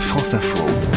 France Info.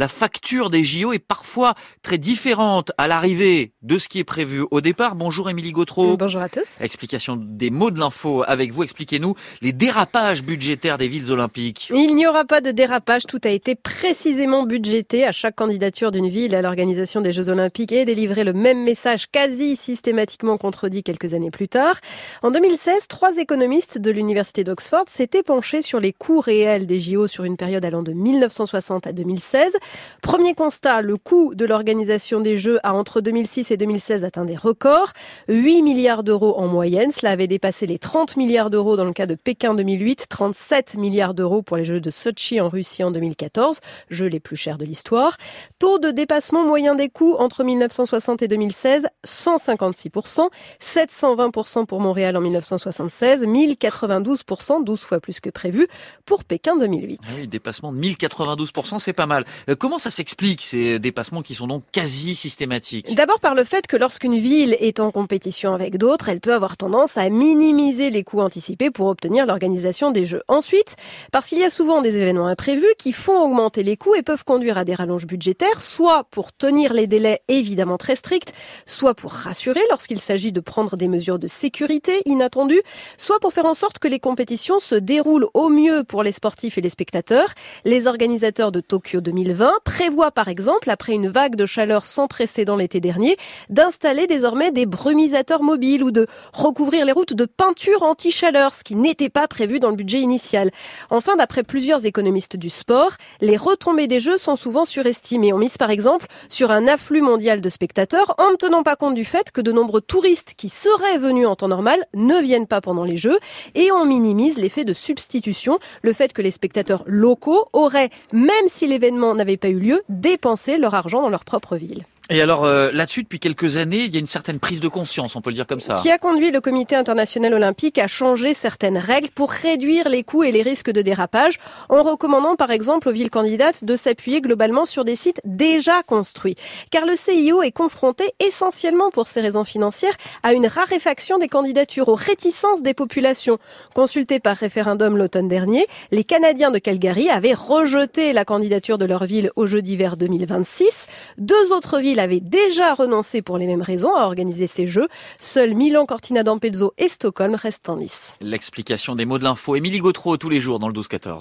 La facture des JO est parfois très différente à l'arrivée de ce qui est prévu au départ. Bonjour Émilie Gautreau. Bonjour à tous. Explication des mots de l'info avec vous. Expliquez-nous les dérapages budgétaires des villes olympiques. Il n'y aura pas de dérapage. Tout a été précisément budgété. À chaque candidature d'une ville à l'organisation des Jeux olympiques et délivré le même message quasi systématiquement contredit quelques années plus tard. En 2016, trois économistes de l'université d'Oxford s'étaient penchés sur les coûts réels des JO sur une période allant de 1960 à 2016. Premier constat, le coût de l'organisation des Jeux a entre 2006 et 2016 atteint des records. 8 milliards d'euros en moyenne. Cela avait dépassé les 30 milliards d'euros dans le cas de Pékin 2008, 37 milliards d'euros pour les Jeux de Sochi en Russie en 2014, Jeux les plus chers de l'histoire. Taux de dépassement moyen des coûts entre 1960 et 2016, 156%, 720% pour Montréal en 1976, 1092%, 12 fois plus que prévu pour Pékin 2008. Ah dépassement de 1092%, c'est pas mal. Comment ça s'explique ces dépassements qui sont donc quasi systématiques? D'abord par le fait que lorsqu'une ville est en compétition avec d'autres, elle peut avoir tendance à minimiser les coûts anticipés pour obtenir l'organisation des Jeux. Ensuite, parce qu'il y a souvent des événements imprévus qui font augmenter les coûts et peuvent conduire à des rallonges budgétaires, soit pour tenir les délais évidemment très stricts, soit pour rassurer lorsqu'il s'agit de prendre des mesures de sécurité inattendues, soit pour faire en sorte que les compétitions se déroulent au mieux pour les sportifs et les spectateurs. Les organisateurs de Tokyo 2020 prévoit par exemple, après une vague de chaleur sans précédent l'été dernier, d'installer désormais des brumisateurs mobiles ou de recouvrir les routes de peinture anti-chaleur, ce qui n'était pas prévu dans le budget initial. Enfin, d'après plusieurs économistes du sport, les retombées des Jeux sont souvent surestimées. On mise par exemple sur un afflux mondial de spectateurs en ne tenant pas compte du fait que de nombreux touristes qui seraient venus en temps normal ne viennent pas pendant les Jeux et on minimise l'effet de substitution, le fait que les spectateurs locaux auraient, même si l'événement n'avait pas eu lieu, dépenser leur argent dans leur propre ville. Et alors euh, là-dessus, depuis quelques années, il y a une certaine prise de conscience, on peut le dire comme ça. Qui a conduit le Comité international olympique à changer certaines règles pour réduire les coûts et les risques de dérapage, en recommandant par exemple aux villes candidates de s'appuyer globalement sur des sites déjà construits. Car le CIO est confronté essentiellement pour ces raisons financières à une raréfaction des candidatures, aux réticences des populations. Consultés par référendum l'automne dernier, les Canadiens de Calgary avaient rejeté la candidature de leur ville au Jeux d'hiver 2026. Deux autres villes avait déjà renoncé pour les mêmes raisons à organiser ces Jeux. Seuls Milan, Cortina d'Ampezzo et Stockholm restent en lice. L'explication des mots de l'info. Émilie Gautreau tous les jours dans le 12-14.